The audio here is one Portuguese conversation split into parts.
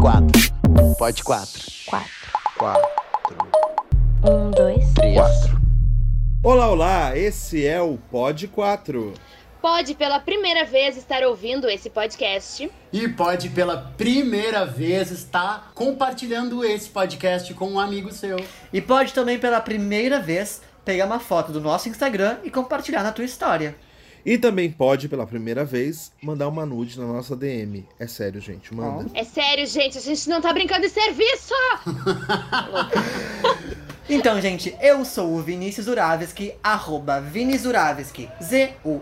quatro. Pode quatro. Quatro. Quatro. Um, dois. Três. Quatro. Olá, olá, esse é o Pod 4. Pode pela primeira vez estar ouvindo esse podcast. E pode pela primeira vez estar compartilhando esse podcast com um amigo seu. E pode também pela primeira vez pegar uma foto do nosso Instagram e compartilhar na tua história. E também pode, pela primeira vez, mandar uma nude na nossa DM. É sério, gente, manda. É sério, gente, a gente não tá brincando de serviço! Então, gente, eu sou o Vinícius Uravski, arroba Vinis Uravski, Z-U-R-A-W-S-K-I.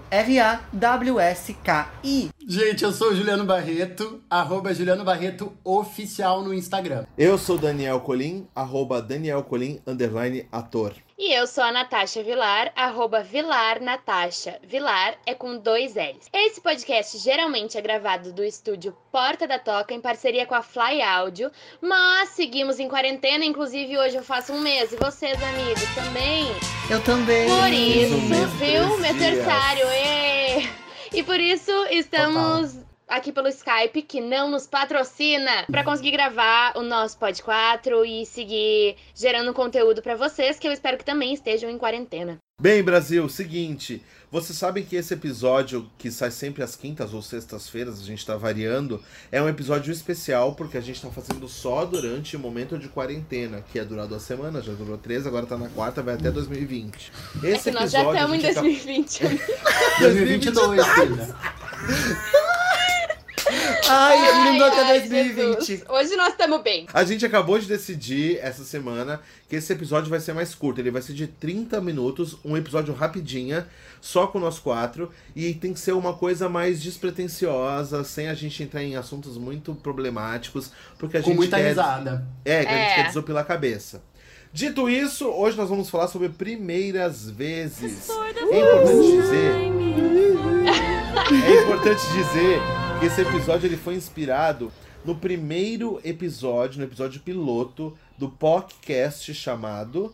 Gente, eu sou o Juliano Barreto, arroba Juliano Barreto Oficial no Instagram. Eu sou Daniel Colim, arroba Daniel Colim, underline ator. E eu sou a Natasha Vilar, arroba Vilar Natasha. Vilar é com dois L's. Esse podcast geralmente é gravado do estúdio Porta da Toca em parceria com a Fly Áudio, mas seguimos em quarentena, inclusive hoje eu faço um mês. E vocês, amigos, também? Eu também. Por isso, viu? Metersário, ê! E por isso estamos aqui pelo Skype, que não nos patrocina, para conseguir gravar o nosso Pod 4 e seguir gerando conteúdo para vocês, que eu espero que também estejam em quarentena. Bem, Brasil, seguinte. Vocês sabem que esse episódio, que sai sempre às quintas ou sextas-feiras, a gente tá variando, é um episódio especial porque a gente tá fazendo só durante o momento de quarentena, que é durar duas semanas, já durou três, agora tá na quarta, vai até 2020. É Esse que nós já episódio a estamos em gente acaba- 2020. 2022, filha. Ai, lindo até ai, 2020. Jesus. Hoje nós estamos bem. A gente acabou de decidir essa semana que esse episódio vai ser mais curto. Ele vai ser de 30 minutos, um episódio rapidinha, só com nós quatro. E tem que ser uma coisa mais despretensiosa, sem a gente entrar em assuntos muito problemáticos. Porque a Com gente muita quer. risada. É, que a gente É. quer desopilar a cabeça. Dito isso, hoje nós vamos falar sobre primeiras vezes. É importante dizer. É importante dizer que esse episódio ele foi inspirado no primeiro episódio, no episódio piloto do podcast chamado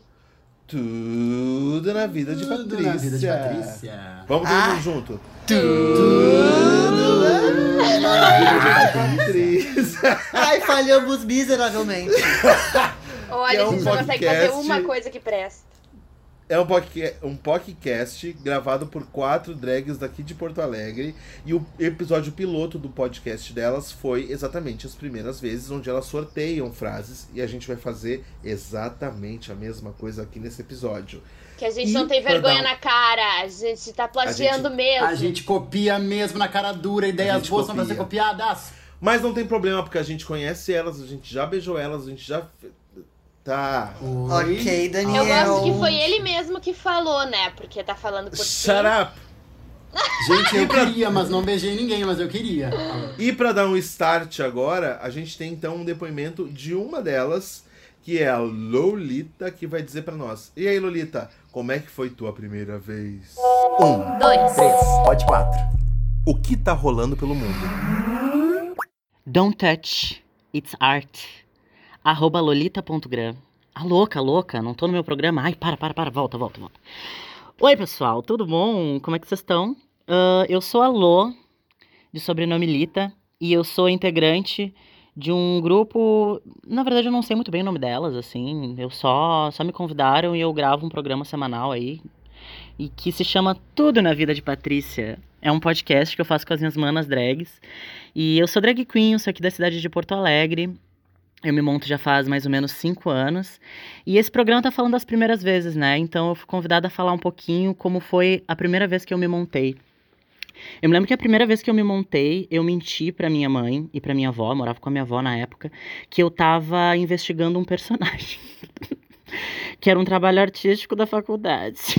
Tudo na Vida de Tudo Patrícia. na vida de Patrícia. Vamos todo Ah. mundo junto. Tudo na vida de Patrícia. Ai, falhamos miseravelmente. Olha, é a um gente não consegue fazer podcast- uma coisa que presta. É um podcast, um podcast gravado por quatro drags daqui de Porto Alegre. E o episódio piloto do podcast delas foi exatamente as primeiras vezes, onde elas sorteiam frases. E a gente vai fazer exatamente a mesma coisa aqui nesse episódio. Que a gente E não tem vergonha um- na cara. A gente tá plagiando mesmo. A gente copia mesmo na cara dura, A ideias gente boas são pra ser copia. copiadas. Mas não tem problema, porque a gente conhece elas, a gente já beijou elas, a gente já. Tá. Oi. ok, Eu Daniel. gosto que foi ele mesmo que falou, né? Porque tá falando por si. Shut up! Gente, eu queria, mas não beijei ninguém, mas eu queria. E pra dar um start agora, a gente tem então um depoimento de uma delas, que é a Lolita, que vai dizer pra nós. E aí, Lolita, como é que foi tua primeira vez? Um, Dois. três. Pode quatro. O que tá rolando pelo mundo? Don't touch, it's art. Arroba lolita.gram. A louca, louca, não tô no meu programa. Ai, para, para, para, volta, volta, volta. Oi, pessoal, tudo bom? Como é que vocês estão? Ah, eu sou a Lô, de sobrenome Lita, e eu sou integrante de um grupo. Na verdade, eu não sei muito bem o nome delas, assim. Eu só, só me convidaram e eu gravo um programa semanal aí. E que se chama Tudo na Vida de Patrícia. É um podcast que eu faço com as minhas manas drags. E eu sou drag queen, eu sou aqui da cidade de Porto Alegre. Eu me monto já faz mais ou menos cinco anos. E esse programa tá falando das primeiras vezes, né? Então eu fui convidada a falar um pouquinho como foi a primeira vez que eu me montei. Eu me lembro que a primeira vez que eu me montei, eu menti pra minha mãe e pra minha avó, eu morava com a minha avó na época, que eu tava investigando um personagem. que era um trabalho artístico da faculdade.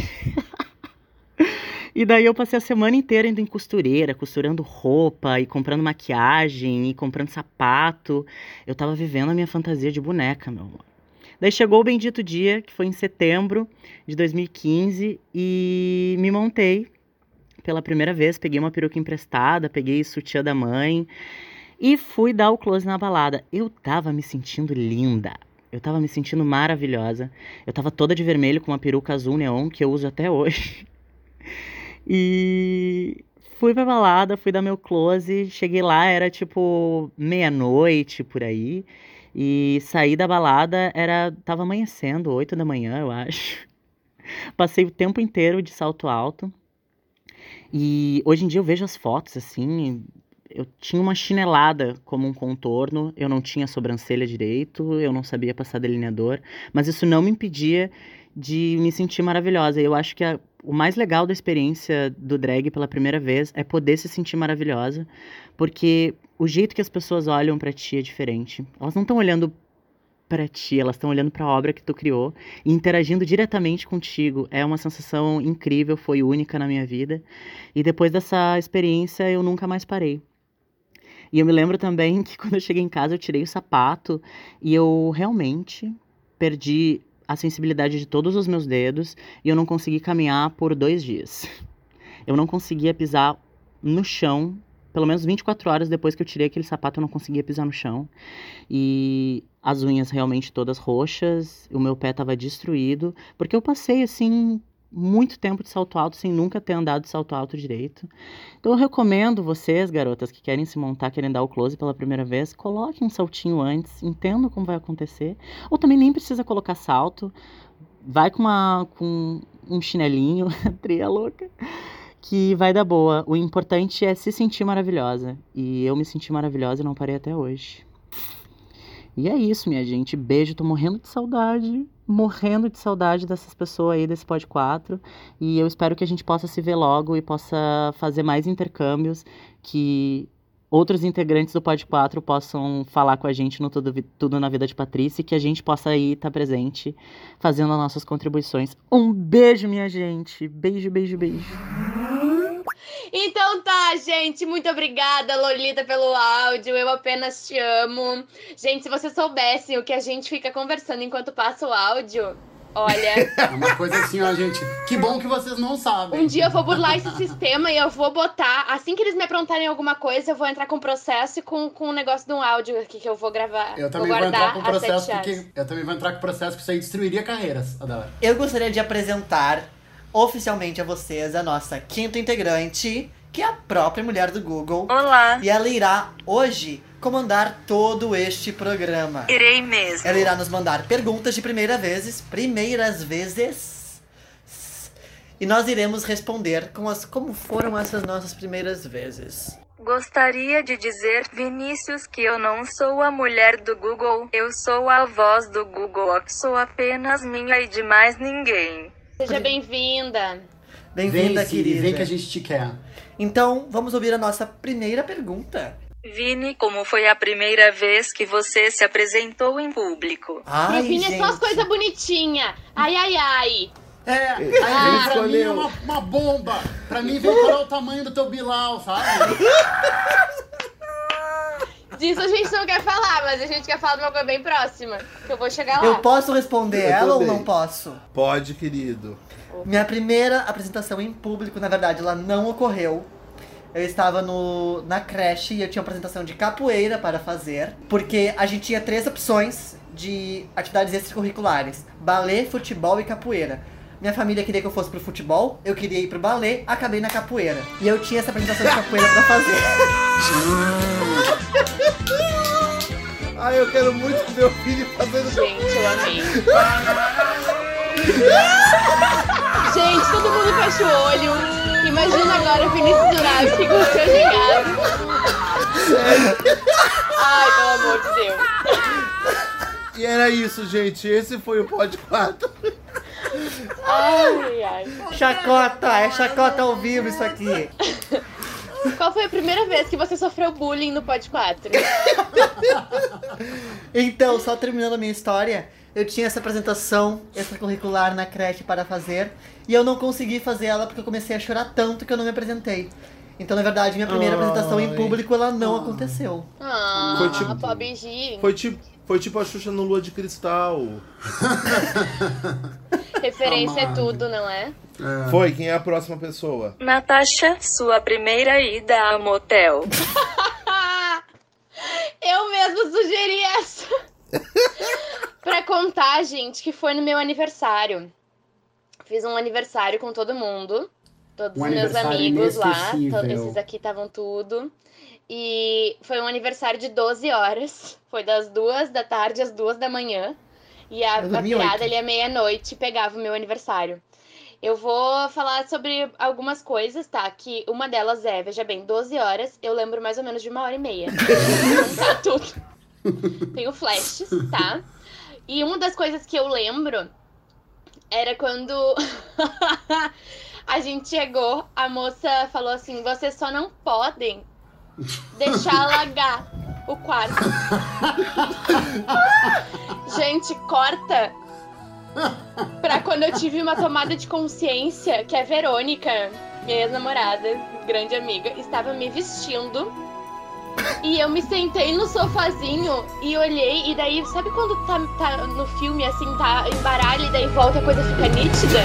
E daí eu passei a semana inteira indo em costureira, costurando roupa e comprando maquiagem e comprando sapato. Eu tava vivendo a minha fantasia de boneca, meu amor. Daí chegou o bendito dia, que foi em setembro de 2015, e me montei pela primeira vez. Peguei uma peruca emprestada, peguei sutiã da mãe e fui dar o close na balada. Eu tava me sentindo linda. Eu tava me sentindo maravilhosa. Eu tava toda de vermelho com uma peruca azul neon que eu uso até hoje. E fui pra balada, fui dar meu close, cheguei lá, era tipo meia-noite por aí. E saí da balada, era tava amanhecendo, 8 da manhã, eu acho. Passei o tempo inteiro de salto alto. E hoje em dia eu vejo as fotos assim, eu tinha uma chinelada como um contorno, eu não tinha sobrancelha direito, eu não sabia passar delineador, mas isso não me impedia de me sentir maravilhosa. Eu acho que a, o mais legal da experiência do drag pela primeira vez é poder se sentir maravilhosa, porque o jeito que as pessoas olham para ti é diferente. Elas não estão olhando para ti, elas estão olhando para a obra que tu criou e interagindo diretamente contigo. É uma sensação incrível, foi única na minha vida. E depois dessa experiência eu nunca mais parei. E eu me lembro também que quando eu cheguei em casa eu tirei o sapato e eu realmente perdi a sensibilidade de todos os meus dedos e eu não consegui caminhar por dois dias. Eu não conseguia pisar no chão, pelo menos 24 horas depois que eu tirei aquele sapato, eu não conseguia pisar no chão. E as unhas realmente todas roxas, o meu pé estava destruído, porque eu passei assim muito tempo de salto alto sem nunca ter andado de salto alto direito. Então eu recomendo vocês, garotas, que querem se montar, querem dar o close pela primeira vez, coloquem um saltinho antes, entendam como vai acontecer. Ou também nem precisa colocar salto, vai com, uma, com um chinelinho, tria louca, que vai dar boa. O importante é se sentir maravilhosa. E eu me senti maravilhosa e não parei até hoje. E é isso, minha gente. Beijo, tô morrendo de saudade. Morrendo de saudade dessas pessoas aí desse Pod 4. E eu espero que a gente possa se ver logo e possa fazer mais intercâmbios. Que outros integrantes do Pod 4 possam falar com a gente no Tudo, Tudo na Vida de Patrícia e que a gente possa aí estar tá presente fazendo as nossas contribuições. Um beijo, minha gente. Beijo, beijo, beijo. Então tá, gente. Muito obrigada, Lolita, pelo áudio. Eu apenas te amo. Gente, se vocês soubessem o que a gente fica conversando enquanto passa o áudio. Olha. É uma coisa assim, ó, gente. Que bom que vocês não sabem. Um dia eu vou burlar esse sistema e eu vou botar. Assim que eles me aprontarem alguma coisa, eu vou entrar com processo e com, com um negócio de um áudio aqui que eu vou gravar. Eu também vou, vou entrar com sete processo porque. Eu também vou entrar com processo porque isso aí destruiria carreiras, Adela. Eu gostaria de apresentar oficialmente a vocês a nossa quinta integrante, que é a própria mulher do Google. Olá, E ela irá hoje comandar todo este programa. irei mesmo. Ela irá nos mandar perguntas de primeira vezes, primeiras vezes. E nós iremos responder com as como foram essas nossas primeiras vezes. Gostaria de dizer, Vinícius, que eu não sou a mulher do Google, eu sou a voz do Google, sou apenas minha e de mais ninguém. Seja bem-vinda. Bem-vinda, vem, querida. Vem que a gente te quer. Então, vamos ouvir a nossa primeira pergunta. Vini, como foi a primeira vez que você se apresentou em público? Ai, Pro Vini é só as gente. coisas bonitinhas. Ai, ai, ai. É, aí Ele pra mim é escolheu. uma, uma bomba. Pra mim vem qual é o tamanho do teu Bilal, sabe? Disso a gente não quer falar, mas a gente quer falar de uma coisa bem próxima. Que eu vou chegar lá. Eu posso responder Eu ela ou também. não posso? Pode, querido. Minha primeira apresentação em público, na verdade, ela não ocorreu. Eu estava no, na creche e eu tinha uma apresentação de capoeira para fazer, porque a gente tinha três opções de atividades extracurriculares: balé, futebol e capoeira. Minha família queria que eu fosse pro futebol, eu queria ir pro balé, acabei na capoeira. E eu tinha essa apresentação de capoeira pra fazer. Ai, eu quero muito ver o filho fazendo. Gente, eu amei. gente, todo mundo fecha o olho. Imagina agora o Vinícius Durazzi com o seu gingado. Ai, pelo amor de Deus. E era isso, gente. Esse foi o Pod 4. Ai, ai. Chacota! É chacota ao vivo isso aqui. Qual foi a primeira vez que você sofreu bullying no Pod 4? Então, só terminando a minha história, eu tinha essa apresentação extracurricular na creche para fazer e eu não consegui fazer ela porque eu comecei a chorar tanto que eu não me apresentei. Então, na verdade, minha primeira apresentação em público ela não aconteceu. Ah, Foi tipo-. Foi tipo, foi tipo a Xuxa no Lua de Cristal. Referência é Amado. tudo, não é? Foi, quem é a próxima pessoa? Natasha, sua primeira ida a motel. Eu mesmo sugeri essa. pra contar, gente, que foi no meu aniversário. Fiz um aniversário com todo mundo. Todos Um os meus amigos lá, inesquecível. to- esses aqui estavam tudo. E foi um aniversário de 12 horas. Foi das duas da tarde às duas da manhã. E a, a piada ali à meia-noite pegava o meu aniversário. Eu vou falar sobre algumas coisas, tá? Que uma delas é, veja bem, 12 horas, eu lembro mais ou menos de uma hora e meia. Contar tudo. Tenho flashes, tá? E uma das coisas que eu lembro era quando a gente chegou, a moça falou assim: vocês só não podem deixar alagar o quarto. gente, corta pra quando eu tive uma tomada de consciência que a Verônica, minha ex-namorada, grande amiga, estava me vestindo. E eu me sentei no sofazinho e olhei, e daí, sabe quando tá, tá no filme assim, tá em baralho e daí volta a coisa fica nítida?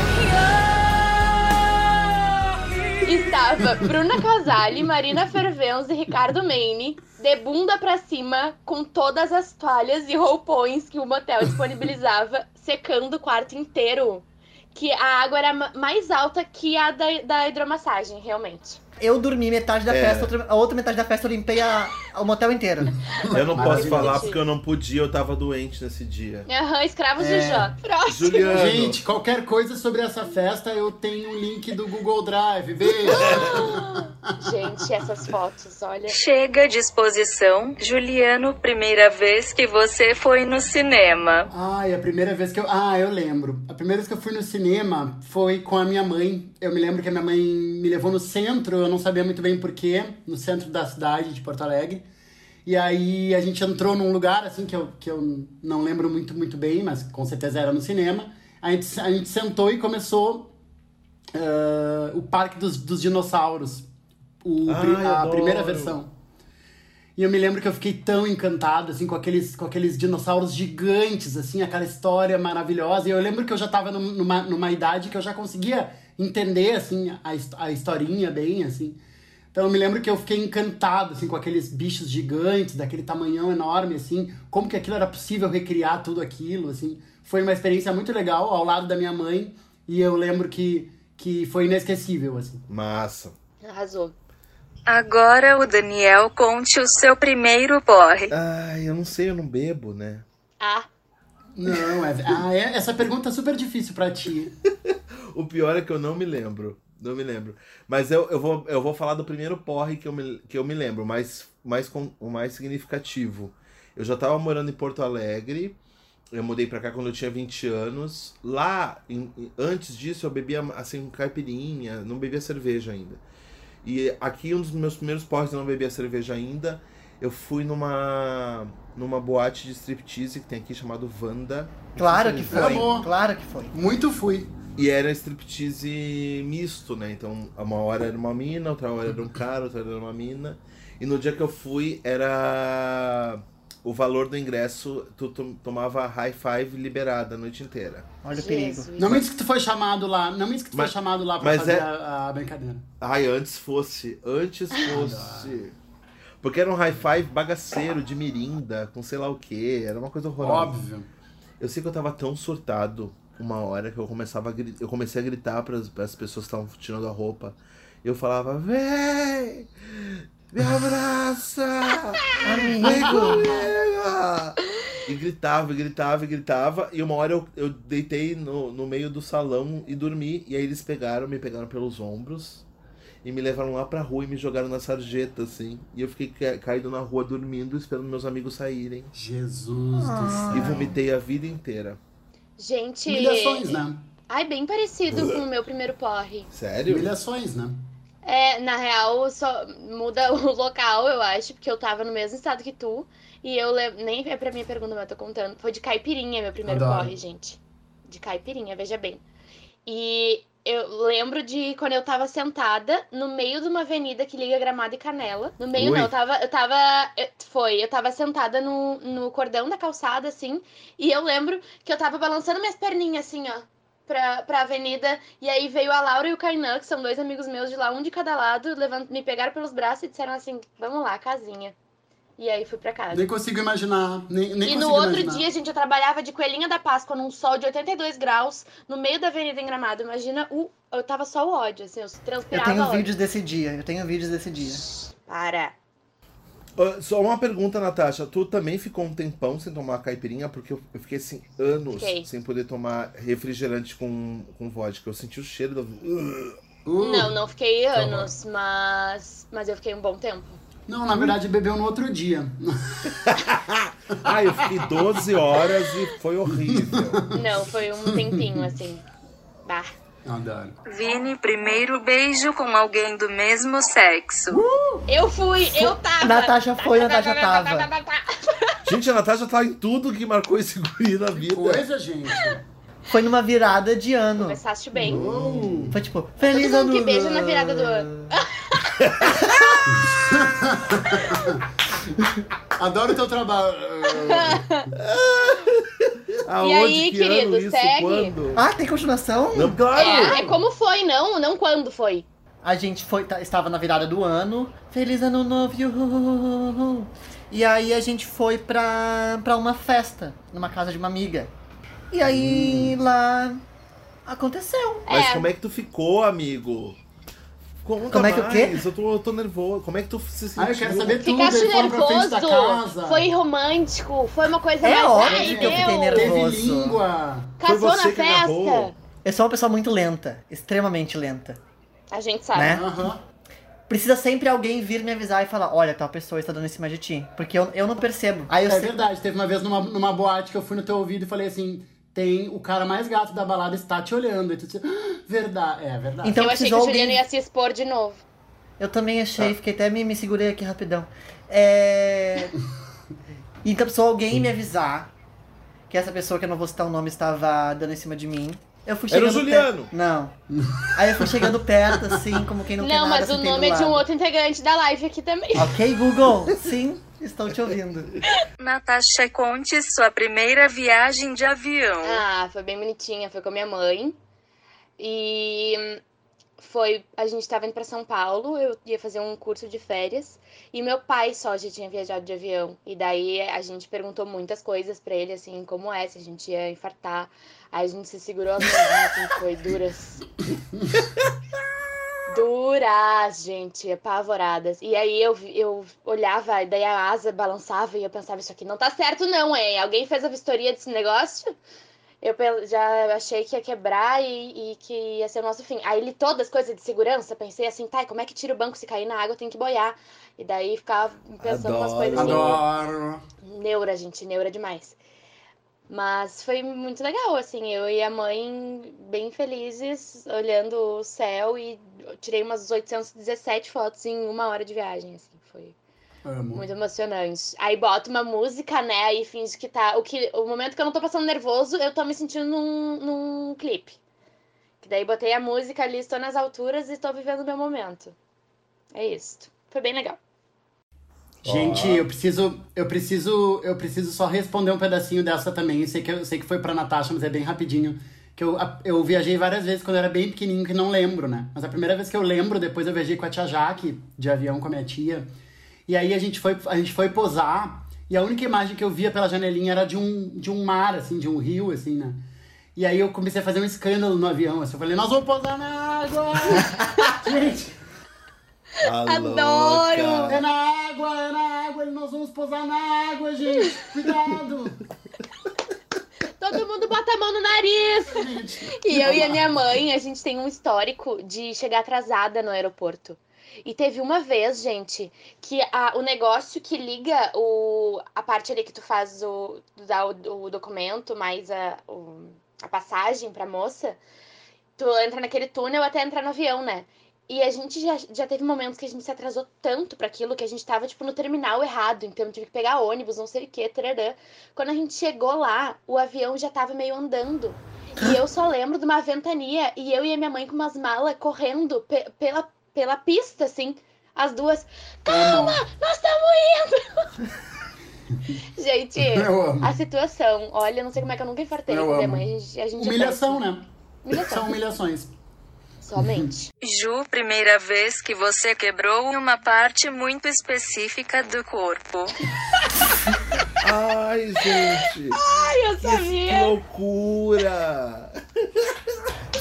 Estava Bruna Casale, Marina Fervenz e Ricardo Maine de bunda pra cima com todas as toalhas e roupões que o motel disponibilizava, secando o quarto inteiro. Que a água era ma- mais alta que a da, da hidromassagem, realmente. Eu dormi metade da É. festa, outra- a outra metade da festa eu limpei a, o motel inteiro. Eu não posso falar porque eu não podia, eu tava doente nesse dia. Aham, escravos É. de Jó. Próximo. Juliano. Gente, qualquer coisa sobre essa festa, eu tenho um link do Google Drive. Beijo! Gente, essas fotos, olha. Chega de exposição. Juliano, primeira vez que você foi no cinema. Ai, a primeira vez que eu. Ah, eu lembro. A primeira vez que eu fui no cinema foi com a minha mãe. Eu me lembro que a minha mãe me levou no centro, eu não sabia muito bem porquê, no centro da cidade de Porto Alegre. E aí a gente entrou num lugar, assim, que eu, que eu não lembro muito, muito bem, mas com certeza era no cinema. A gente, a gente sentou e começou ah, o Parque dos, dos Dinossauros. O, Ai, pri- a primeira versão. E eu me lembro que eu fiquei tão encantado, assim, com aqueles, com aqueles dinossauros gigantes, assim, aquela história maravilhosa. E eu lembro que eu já tava num- numa, numa idade que eu já conseguia entender, assim, a, a historinha bem, assim. Então eu me lembro que eu fiquei encantado, assim, com aqueles bichos gigantes, daquele tamanhão enorme, assim. Como que aquilo era possível recriar tudo aquilo, assim. Foi uma experiência muito legal, ao lado da minha mãe. E eu lembro que, que foi inesquecível, assim. Massa. Arrasou. Agora o Daniel conte o seu primeiro porre. Ai, eu não sei, eu não bebo, né? Ah, Não, é, ah, é- essa pergunta é super difícil pra ti. O pior é que eu não me lembro. Não me lembro. Mas eu, eu, vou, eu vou falar do primeiro porre que eu me, que eu me lembro, mais, mais com, o mais significativo. Eu já tava morando em Porto Alegre. Eu mudei pra cá quando eu tinha 20 anos. Lá, em- antes disso, eu bebia assim, caipirinha, não bebia cerveja ainda. E aqui, um dos meus primeiros porres, eu não bebia cerveja ainda. Eu fui numa, numa boate de striptease que tem aqui chamado Vanda. Claro que foi. Amor. Claro que foi. Muito fui. E era striptease misto, né? Então, uma hora era uma mina, outra hora era um cara, outra hora era uma mina. E no dia que eu fui, era. O valor do ingresso, tu to- tomava high five liberada a noite inteira. Olha o perigo. Jesus. Não me diz que tu foi chamado lá. Não me diz que tu Mas- foi chamado lá pra fazer é- a, a brincadeira. Ai, antes fosse. Antes fosse. Porque era um high five bagaceiro de mirinda, com sei lá o que. Era uma coisa horrorosa. Óbvio. Eu sei que eu tava tão surtado uma hora que eu começava a eu comecei a gritar para as pessoas que estavam tirando a roupa. Eu falava: "Vem! Me abraça! Vem comigo!" E gritava, e gritava, e gritava. E uma hora eu, eu deitei no, no meio do salão e dormi. E aí eles pegaram, me pegaram pelos ombros e me levaram lá pra rua e me jogaram na sarjeta, assim. E eu fiquei ca- caído na rua dormindo, esperando meus amigos saírem. Jesus do céu. E vomitei a vida inteira. Gente. Humilhações, né? Ai, bem parecido com o meu primeiro porre. Sério? Humilhações, né? É, na real, só muda o local, eu acho, porque eu tava no mesmo estado que tu. E eu le... nem é pra minha pergunta, mas eu tô contando. Foi de caipirinha, meu primeiro Adoro. porre, gente. De caipirinha, veja bem. E eu lembro de quando eu tava sentada no meio de uma avenida que liga Gramado e Canela. No meio Ui. não, eu tava. Eu tava. eu- Foi, eu tava sentada no, no cordão da calçada, assim. E eu lembro que eu tava balançando minhas perninhas, assim, ó. Pra, pra avenida, e aí veio a Laura e o Kainan, que são dois amigos meus de lá, um de cada lado, levant... me pegaram pelos braços e disseram assim: Vamos lá, casinha. E aí fui pra casa. Nem consigo imaginar. Nem, nem e no outro imaginar. dia, gente, eu trabalhava de coelhinha da Páscoa num sol de 82 graus, no meio da avenida em Gramado. Imagina, o, eu tava só o ódio, assim, eu Eu transpirava tenho ódio. vídeos desse dia. Eu tenho vídeos desse dia. Para. Ah, Só uma pergunta, Natasha. Tu também ficou um tempão sem tomar caipirinha? Porque eu, eu fiquei assim, anos Fiquei. sem poder tomar refrigerante com, com vodka. Eu senti o cheiro da. Uh, Não, não fiquei anos, mas, mas eu fiquei um bom tempo. Não, na verdade, bebeu no outro dia. Ah, eu fiquei 12 horas e foi horrível. Não, foi um tempinho, assim. Bah. Adoro. Vini, primeiro beijo com alguém do mesmo sexo. Eu fui, eu tava. Natasha foi, Natasha tava. Gente, a Natasha tá em tudo que marcou esse guri na vida. Coisa, gente. Foi numa virada de ano. Começaste bem. Uh, Foi tipo, feliz Todo ano. mundo que beija na virada do ano. adoro o teu trabalho. Aonde, aí, que querido, isso, segue? quando? Ah, tem continuação? Não, claro! É, é como foi, não, não quando foi. A gente foi, tá- estava na virada do ano. Feliz ano novo. yuhu. E aí a gente foi pra, pra uma festa, numa casa de uma amiga. E aí lá aconteceu. Mas É. como é que tu ficou, amigo? Conta Como é que o quê? Eu tô, eu tô nervoso. Como é que tu se sentiu? Ah, eu quero saber tudo. Ficaste nervoso, foi romântico, foi uma coisa É mais. óbvio que eu fiquei nervoso. Teve língua. Casou na festa. Eu sou uma pessoa muito lenta, extremamente lenta. A gente sabe. Né? Aham. Precisa sempre alguém vir me avisar e falar: olha, tal pessoa está dando em cima de ti. Porque eu, eu não percebo. Aí eu É sei- verdade, teve uma vez numa, numa boate que eu fui no teu ouvido e falei assim: tem o cara mais gato da balada está te olhando. E tu "Ah, verdade. É verdade. Então eu achei que o Juliano alguém- ia se expor de novo. Eu também Tá. achei, fiquei até me, me segurei aqui rapidão. É. então precisou alguém me avisar que essa pessoa que eu não vou citar o nome estava dando em cima de mim. Eu fui Era o chegando Juliano. perto. Não. Aí eu fui chegando perto, assim, como quem não, Não, quer nada. mas o nome é de um outro integrante da live aqui também. Ok, Google? Sim, estou te ouvindo. Natasha, conte sua primeira viagem de avião. Ah, foi bem bonitinha, foi com a minha mãe. E foi, a gente tava indo pra São Paulo, eu ia fazer um curso de férias, e meu pai só já tinha viajado de avião. E daí a gente perguntou muitas coisas pra ele, assim, como é, se a gente ia infartar. Aí a gente se segurou as mãozinhas, assim, foi duras. Duras, gente, apavoradas. E aí eu, eu olhava, e daí a asa balançava e eu pensava, isso aqui não tá certo não, hein? Alguém fez a vistoria desse negócio? Eu já achei que ia quebrar e, e que ia ser o nosso fim. Aí li todas as coisas de segurança, pensei assim, tá, como é que tira o banco se cair na água, tem que boiar. E daí ficava pensando umas coisas assim. Adoro. Neura, gente, neura demais. Mas foi muito legal, assim, eu e a mãe bem felizes, olhando o céu e tirei umas 817 fotos em uma hora de viagem, assim, foi Amo. muito emocionante. Aí bota uma música, né, aí finge que tá, o, que, o momento que eu não tô passando nervoso, eu tô me sentindo num, num clipe. Que daí botei a música ali, estou nas alturas e tô vivendo o meu momento. É isso. Foi bem legal. Gente, eu preciso, eu preciso, eu preciso só responder um pedacinho dessa também. Eu sei que eu sei que foi pra Natasha, mas é bem rapidinho. Que eu, eu viajei várias vezes quando eu era bem pequenininho, que não lembro, né? Mas a primeira vez que eu lembro, depois eu viajei com a tia Jaque, de avião com a minha tia. E aí a gente foi, a gente foi posar, e a única imagem que eu via pela janelinha era de um, de um mar, assim, de um rio, assim, né? E aí eu comecei a fazer um escândalo no avião, assim. Eu falei, nós vamos posar na água! gente, Adoro! é na água, é na água, nós vamos posar na água, gente! Cuidado! Todo mundo bota a mão no nariz! E eu e a minha mãe, a gente tem um histórico de chegar atrasada no aeroporto. E teve uma vez, gente, que a- o negócio que liga o, a parte ali que tu faz o, dá o, o documento, mais a, o- a passagem pra moça, tu entra naquele túnel até entrar no avião, né? E a gente já, já teve momentos que a gente se atrasou tanto pra aquilo que a gente tava, tipo, no terminal errado. Então tive que pegar ônibus, não sei o que, tarará. Quando a gente chegou lá, o avião já tava meio andando. E eu só lembro de uma ventania e eu e a minha mãe com umas malas correndo pe- pela, pela pista, assim. As duas. Calma, nós estamos indo! gente, a situação. Olha, não sei como é que eu nunca infartei Eu com a minha mãe. A gente, a gente é Humilhação, péssima. né? Humilhação. São humilhações. Somente. Ju, primeira vez que você quebrou uma parte muito específica do corpo. Ai, gente. Ai, eu Que sabia. loucura.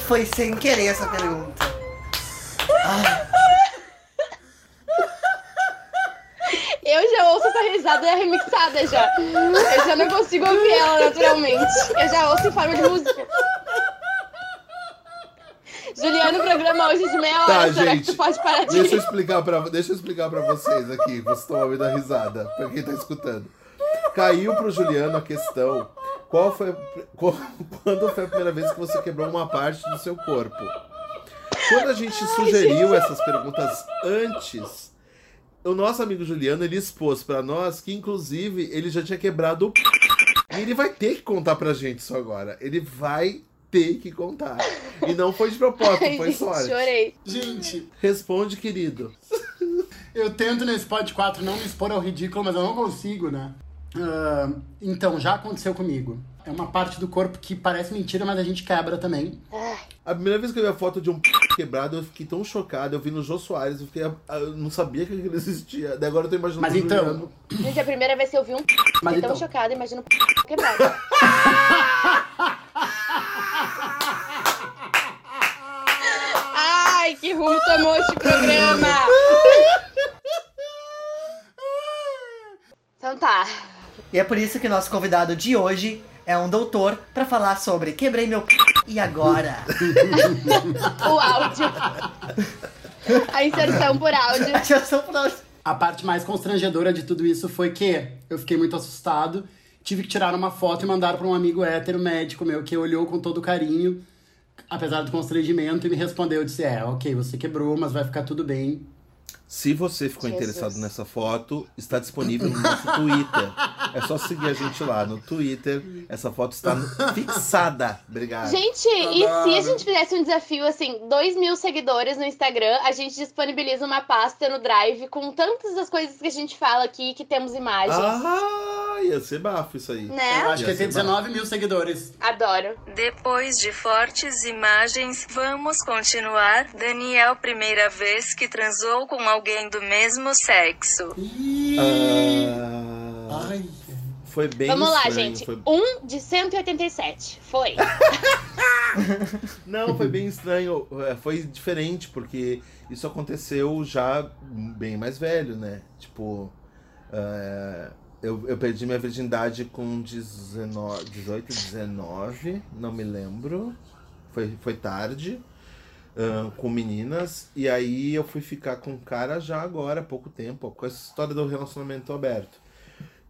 Foi sem querer essa pergunta. Eu já ouço essa risada remixada já. Eu já não consigo ouvir ela naturalmente. Eu já ouço em forma de música. Juliano, o programa hoje de meia hora. Tá, Será gente. que tu pode parar de Deixa eu explicar pra, deixa eu explicar pra vocês aqui. Vocês estão ouvindo a risada. Pra quem tá escutando. Caiu pro Juliano a questão. Qual foi, qual- quando foi a primeira vez que você quebrou uma parte do seu corpo? Quando a gente sugeriu essas perguntas antes, o nosso amigo Juliano ele expôs pra nós que, inclusive, ele já tinha quebrado. E ele vai ter que contar pra gente isso agora. Ele vai ter que contar. E não foi de propósito, Ai, foi gente, sorte. chorei. Gente, Responde, querido. eu tento nesse pod 4 não me expor ao ridículo, mas eu não consigo, né? Ah, então, já aconteceu comigo. É uma parte do corpo que parece mentira, mas a gente quebra também. A primeira vez que eu vi a foto de um p quebrado, eu fiquei tão chocado. Eu vi no Jô Soares, eu, fiquei, eu não sabia que aquilo existia. Daí agora eu tô imaginando Mas então- Juliano. Gente, a primeira vez que eu vi um Mas fiquei tão então- chocada, imagina um quebrado. Ai, que rumo tomou este programa! Então tá. E é por isso que nosso convidado de hoje é um doutor pra falar sobre quebrei meu p... e agora? O áudio. A inserção por áudio. Atenção pra A parte mais constrangedora de tudo isso foi que eu fiquei muito assustado. Tive que tirar uma foto e mandar para um amigo hétero médico meu que olhou com todo carinho, apesar do constrangimento, e me respondeu: disse, É, ok, você quebrou, mas vai ficar tudo bem. Se você ficou Jesus. interessado nessa foto, está disponível no nosso Twitter. É só seguir a gente lá no Twitter. Essa foto está fixada. Obrigado. Gente, e se a gente fizesse um desafio assim, 2 mil seguidores no Instagram, a gente disponibiliza uma pasta no Drive com tantas das coisas que a gente fala aqui, que temos imagens. Ah, ia ser bafo isso aí. Né? Eu acho que Ia ter ser 19 mil seguidores. Adoro. Depois de fortes imagens, vamos continuar. Daniel, primeira vez que transou com alguém do mesmo sexo. Ih, Ah, Ai. foi bem Vamos lá, estranho, gente. foi- Um de 187. Foi. Não, foi bem estranho. É, Foi diferente, porque isso aconteceu já bem mais velho, né? Tipo, é, eu, eu perdi minha virgindade com 19, 18, 19, não me lembro. Foi, foi tarde, com meninas. E aí eu fui ficar com um cara já agora, há pouco tempo, com essa história do relacionamento aberto.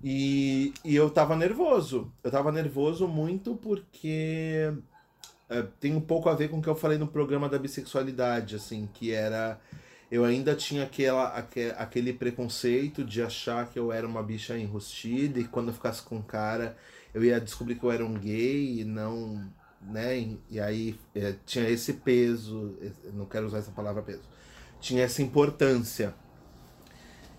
E, e eu tava nervoso. Eu tava nervoso muito porque é, tem um pouco a ver com o que eu falei no programa da bissexualidade, assim, que era. Eu ainda tinha aquela, aque- aquele preconceito de achar que eu era uma bicha enrustida e quando eu ficasse com cara eu ia descobrir que eu era um gay e não. Né? E, e aí é, tinha esse peso, não quero usar essa palavra peso, tinha essa importância.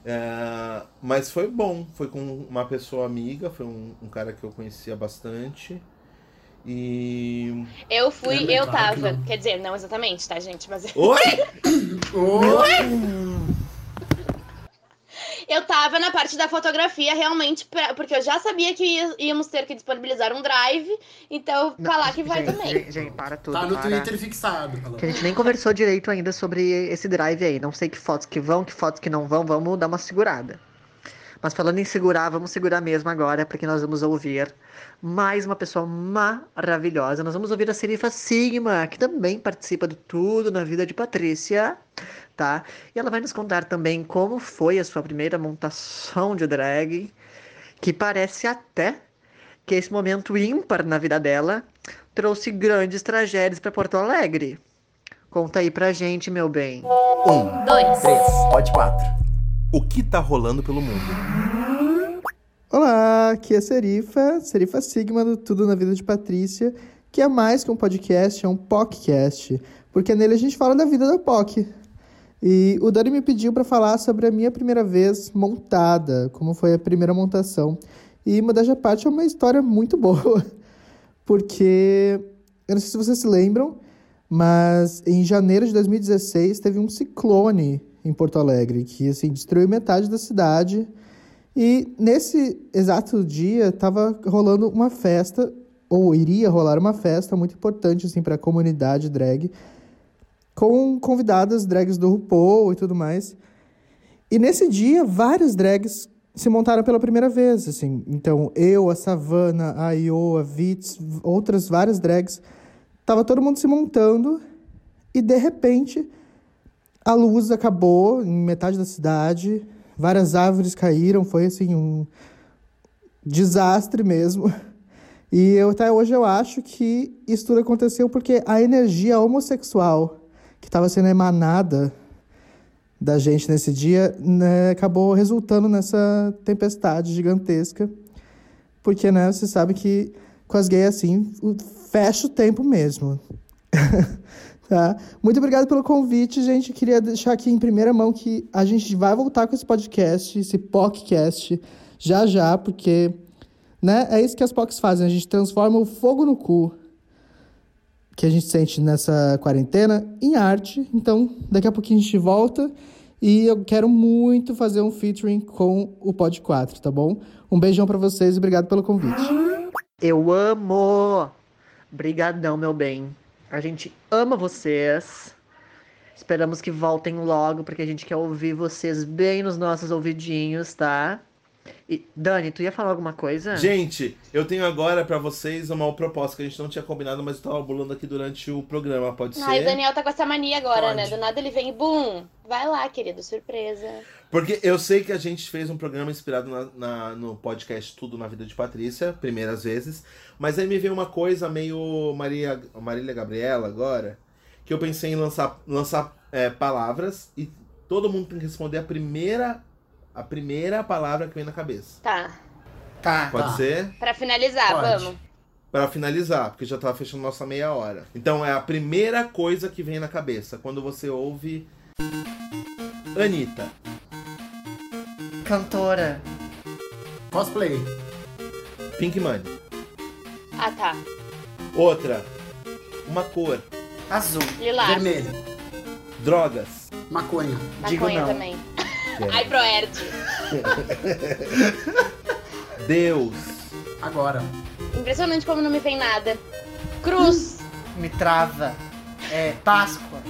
É, mas foi bom, foi com uma pessoa amiga, foi um, um cara que eu conhecia bastante. E. Eu fui, Lembra? eu que tava. não. Quer dizer, não exatamente, tá, gente? Mas Oi! eu tava na parte da fotografia realmente, pra- porque eu já sabia que ia- íamos ter que disponibilizar um drive, então falar que vai gente, também. Gente, gente, para tudo. Tá no para. Twitter fixado. falou. Que a gente nem conversou direito ainda sobre esse drive aí. Não sei que fotos que vão, que fotos que não vão. Vamos dar uma segurada. Mas falando em segurar, vamos segurar mesmo agora, porque nós vamos ouvir mais uma pessoa maravilhosa. Nós vamos ouvir a Serifa Sigma, que também participa do Tudo na Vida de Patrícia, tá? E ela vai nos contar também como foi a sua primeira montação de drag, que parece até que esse momento ímpar na vida dela trouxe grandes tragédias para Porto Alegre. Conta aí pra gente, meu bem. Um, Dois. três, pode quatro. O que tá rolando pelo mundo? Olá, aqui é Serifa, Serifa Sigma do Tudo na Vida de Patrícia, que é mais que um podcast, é um podcast, porque nele a gente fala da vida da POC. E o Dani me pediu para falar sobre a minha primeira vez montada, como foi a primeira montação. E modéstia à parte é uma história muito boa, porque eu não sei se vocês se lembram, Mas em janeiro de 2016 teve um ciclone em Porto Alegre que assim destruiu metade da cidade. E nesse exato dia estava rolando uma festa ou iria rolar uma festa muito importante assim para a comunidade drag com convidadas drags do RuPaul e tudo mais. E nesse dia várias drags se montaram pela primeira vez, assim. Então, eu, a Savana, a Io, a Vitz, outras várias drags, tava todo mundo se montando e de repente a luz acabou em metade da cidade, várias árvores caíram, foi assim um desastre mesmo. E eu, até hoje eu acho que isso tudo aconteceu porque a energia homossexual que estava sendo emanada da gente nesse dia né, acabou resultando nessa tempestade gigantesca. Porque, né, você sabe que com as gays assim, fecha o tempo mesmo. tá? Muito obrigado pelo convite, gente. Queria deixar aqui em primeira mão que a gente vai voltar com esse podcast, esse podcast, já já, porque né, é isso que as POCs fazem. A gente transforma o fogo no cu que a gente sente nessa quarentena em arte. Então, daqui a pouquinho a gente volta. E eu quero muito fazer um featuring com o Pod 4, tá bom? Um beijão para vocês e obrigado pelo convite. Eu amo! Brigadão, meu bem. A gente ama vocês. Esperamos que voltem logo, porque a gente quer ouvir vocês bem nos nossos ouvidinhos, tá? E, Dani, tu ia falar alguma coisa? Gente, eu tenho agora pra vocês uma proposta que a gente não tinha combinado, mas eu tava bolando aqui durante o programa, pode ser? Ai, o Daniel tá com essa mania agora, Pode. né? Do nada ele vem e bum! Vai lá, querido, surpresa. Porque eu sei que a gente fez um programa inspirado na, na- no podcast Tudo na Vida de Patrícia, primeiras vezes, mas aí me veio uma coisa meio Maria, Marília Gabriela agora, que eu pensei em lançar, lançar é, palavras e todo mundo tem que responder a primeira, a primeira palavra que vem na cabeça. Tá. Tá. Pode Tá. ser? Pra finalizar, Pode. vamos. Pra finalizar, porque já tava fechando nossa meia hora. Então é a primeira coisa que vem na cabeça quando você ouve Anitta. Cantora. Cosplay. Pink Money. Ah, tá. Outra. Uma cor. Azul. Lilás. Vermelho. Drogas. Maconha. Digo Maconha não. também. Ai, Proerd. Deus. Agora. Impressionante como não me vem nada. Cruz. Me trava. É, Páscoa.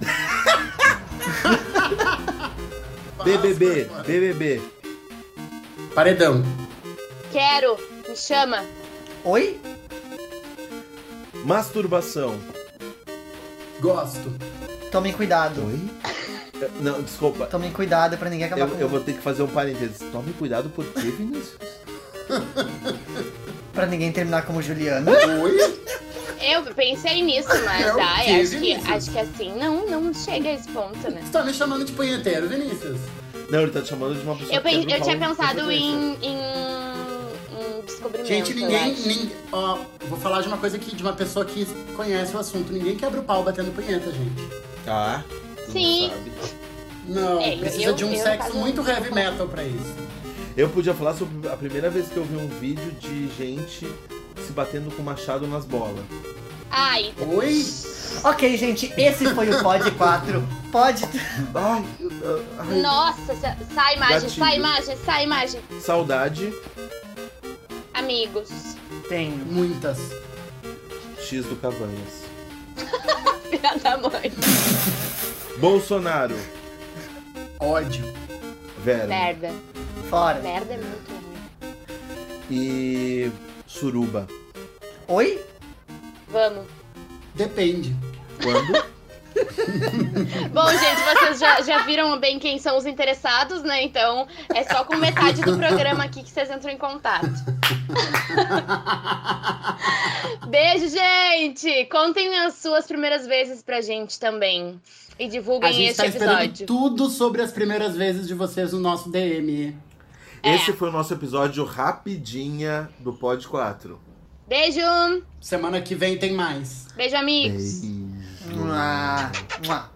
BBB. BBB. Paredão. Quero. Me chama. Oi? Masturbação. Gosto. Tomem cuidado. Oi? Não, desculpa. Tomem cuidado pra ninguém acabar Eu, com eu vou ter que fazer um parênteses. Tome cuidado por quê, Vinícius? Pra ninguém terminar como Juliana. Oi? Eu pensei nisso, mas É o ai, quê, acho, que, Vinícius? acho que assim, não, não chega a esse ponto, né? Você tá me chamando de punheteiro, Vinícius? Não, ele tá te chamando de uma pessoa Eu, que pen- eu tinha pensado em, em, em descobrimento. Gente, eu ninguém, acho. Ó, vou falar de uma coisa aqui, de uma pessoa que conhece o assunto. Ninguém quebra o pau batendo punheta, gente. Ah, tu Sim. não sabe. Não, É, eu- precisa eu- de um eu, sexo caso, muito heavy metal pra isso. Eu podia falar sobre a primeira vez que eu vi um vídeo de gente se batendo com machado nas bolas. Ai, Oi? ok, gente, esse foi o Pod 4. Pode. Ai, ai, nossa, sa- sai imagem, Gatilho. sai imagem, sai imagem. saudade. Amigos. Tem. Muitas. X do Cavanhas. Filha da mãe. Bolsonaro. Ódio. Vera. Merda. Fora. Merda é muito ruim. E. Suruba. Oi? Vamos. Depende. Quando? Bom, gente, vocês já, já viram bem quem são os interessados, né? Então é só com metade do programa aqui que vocês entram em contato. Beijo, gente! Contem as suas primeiras vezes pra gente também. E A divulguem gente este tá esperando episódio. tudo sobre as primeiras vezes de vocês no nosso DM. É. Esse foi o nosso episódio rapidinha do Pod 4. Beijo! Semana que vem tem mais. Beijo, amigos! Beijo. Mua, mua.